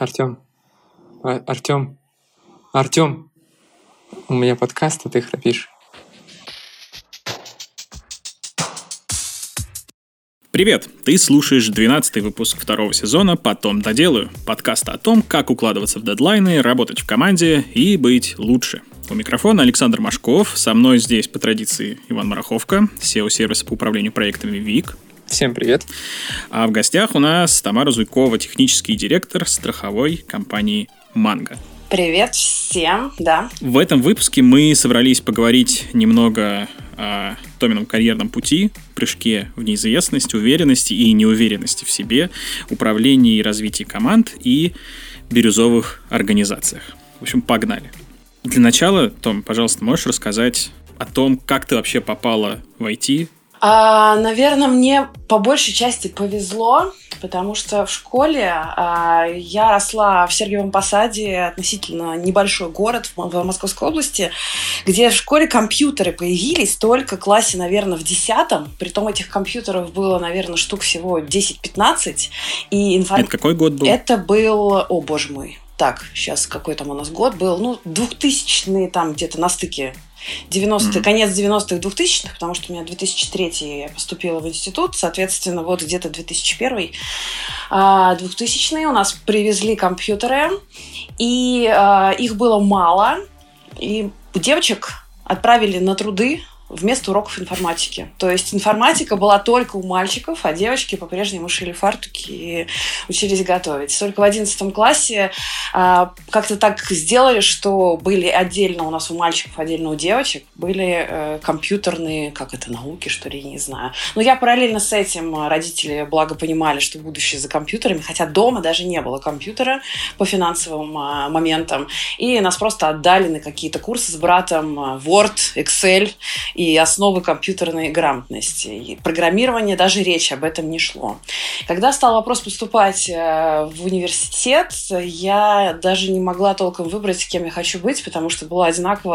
Артем, а, Артем, Артем, у меня подкаст, а ты храпишь. Привет! Ты слушаешь 12 выпуск второго сезона «Потом доделаю» подкаста о том, как укладываться в дедлайны, работать в команде и быть лучше. У микрофона Александр Машков, со мной здесь по традиции Иван Мараховка, SEO-сервиса по управлению проектами ВИК. Всем привет. А в гостях у нас Тамара Зуйкова, технический директор страховой компании «Манго». Привет всем, да. В этом выпуске мы собрались поговорить немного о Томином карьерном пути, прыжке в неизвестность, уверенности и неуверенности в себе, управлении и развитии команд и бирюзовых организациях. В общем, погнали. Для начала, Том, пожалуйста, можешь рассказать о том, как ты вообще попала в IT, а, наверное, мне по большей части повезло, потому что в школе а, я росла в Сергиевом Посаде, относительно небольшой город в, в Московской области, где в школе компьютеры появились только в классе, наверное, в десятом. Притом этих компьютеров было, наверное, штук всего 10-15. И информ... Это какой год был? Это был, о боже мой, так, сейчас какой там у нас год был, ну, 2000-е там где-то на стыке 90 mm-hmm. конец 90-х, 2000-х, потому что у меня 2003 я поступила в институт, соответственно, вот где-то 2001 а 2000 у нас привезли компьютеры, и а, их было мало, и девочек отправили на труды вместо уроков информатики. То есть информатика была только у мальчиков, а девочки по-прежнему шили фартуки и учились готовить. Только в одиннадцатом классе а, как-то так сделали, что были отдельно у нас у мальчиков, отдельно у девочек, были э, компьютерные, как это, науки, что ли, я не знаю. Но я параллельно с этим родители благо понимали, что будущее за компьютерами, хотя дома даже не было компьютера по финансовым а, моментам. И нас просто отдали на какие-то курсы с братом а, Word, Excel и основы компьютерной грамотности. И программирование, даже речи об этом не шло. Когда стал вопрос поступать э, в университет, я даже не могла толком выбрать, кем я хочу быть, потому что была одинаково